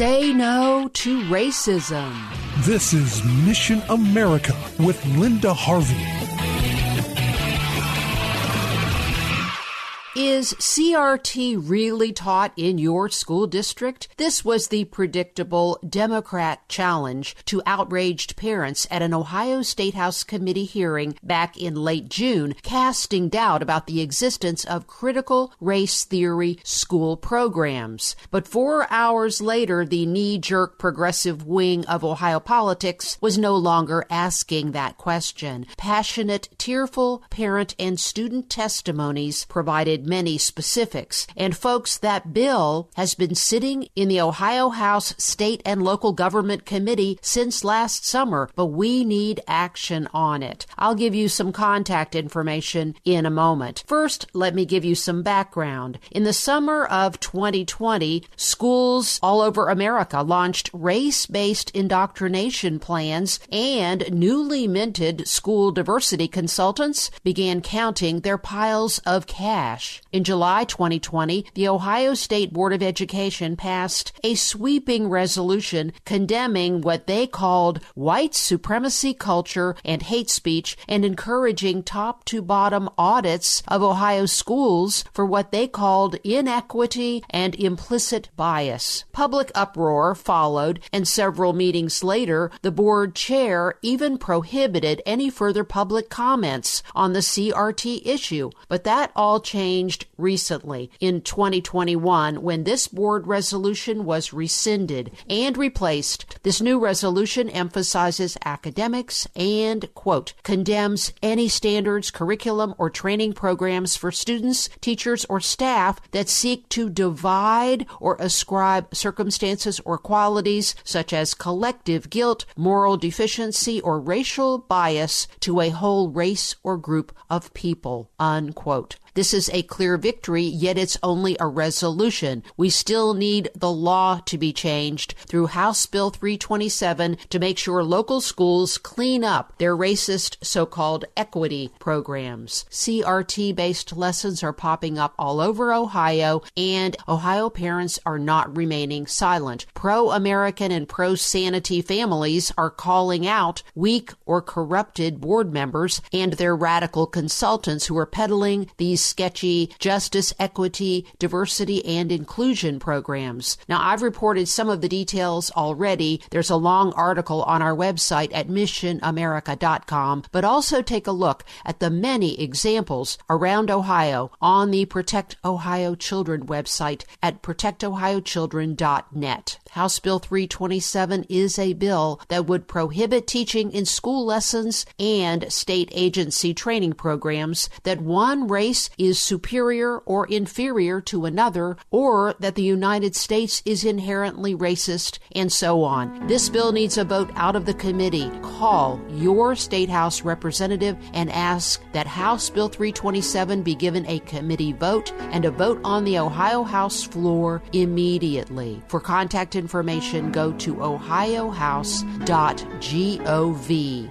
Say no to racism. This is Mission America with Linda Harvey. Is CRT really taught in your school district? This was the predictable Democrat challenge to outraged parents at an Ohio State House committee hearing back in late June, casting doubt about the existence of critical race theory school programs. But four hours later, the knee jerk progressive wing of Ohio politics was no longer asking that question. Passionate, tearful parent and student testimonies provided many specifics. And folks, that bill has been sitting in the Ohio House State and Local Government Committee since last summer, but we need action on it. I'll give you some contact information in a moment. First, let me give you some background. In the summer of 2020, schools all over America launched race based indoctrination plans, and newly minted school diversity consultants began counting their piles of cash. In July 2020, the Ohio State Board of Education passed a sweeping resolution condemning what they called white supremacy culture and hate speech and encouraging top to bottom audits of Ohio schools for what they called inequity and implicit bias. Public uproar followed, and several meetings later, the board chair even prohibited any further public comments on the CRT issue. But that all changed recently in 2021 when this board resolution was rescinded and replaced. This new resolution emphasizes academics and, quote, condemns any standards, curriculum, or training programs for students, teachers, or staff that seek to divide or ascribe circumstances or qualities such as collective guilt, moral deficiency, or racial bias to a whole race or group of people, unquote. This is a clear victory, yet it's only a resolution. We still need the law to be changed through House Bill 327 to make sure local schools clean up their racist so called equity programs. CRT based lessons are popping up all over Ohio, and Ohio parents are not remaining silent. Pro American and pro sanity families are calling out weak or corrupted board members and their radical consultants who are peddling these these justice, equity, diversity, and inclusion programs. Now, I've reported some of the details already. There's a long article on our website at missionamerica.com, but also take a look at the many examples around Ohio on the Protect Ohio Children website at protectohiochildren.net. House Bill 327 is a bill that would prohibit teaching in school lessons and state agency training programs that one race is superior or inferior to another, or that the United States is inherently racist, and so on. This bill needs a vote out of the committee. Call your state house representative and ask that House Bill 327 be given a committee vote and a vote on the Ohio House floor immediately. For contact information, go to ohiohouse.gov.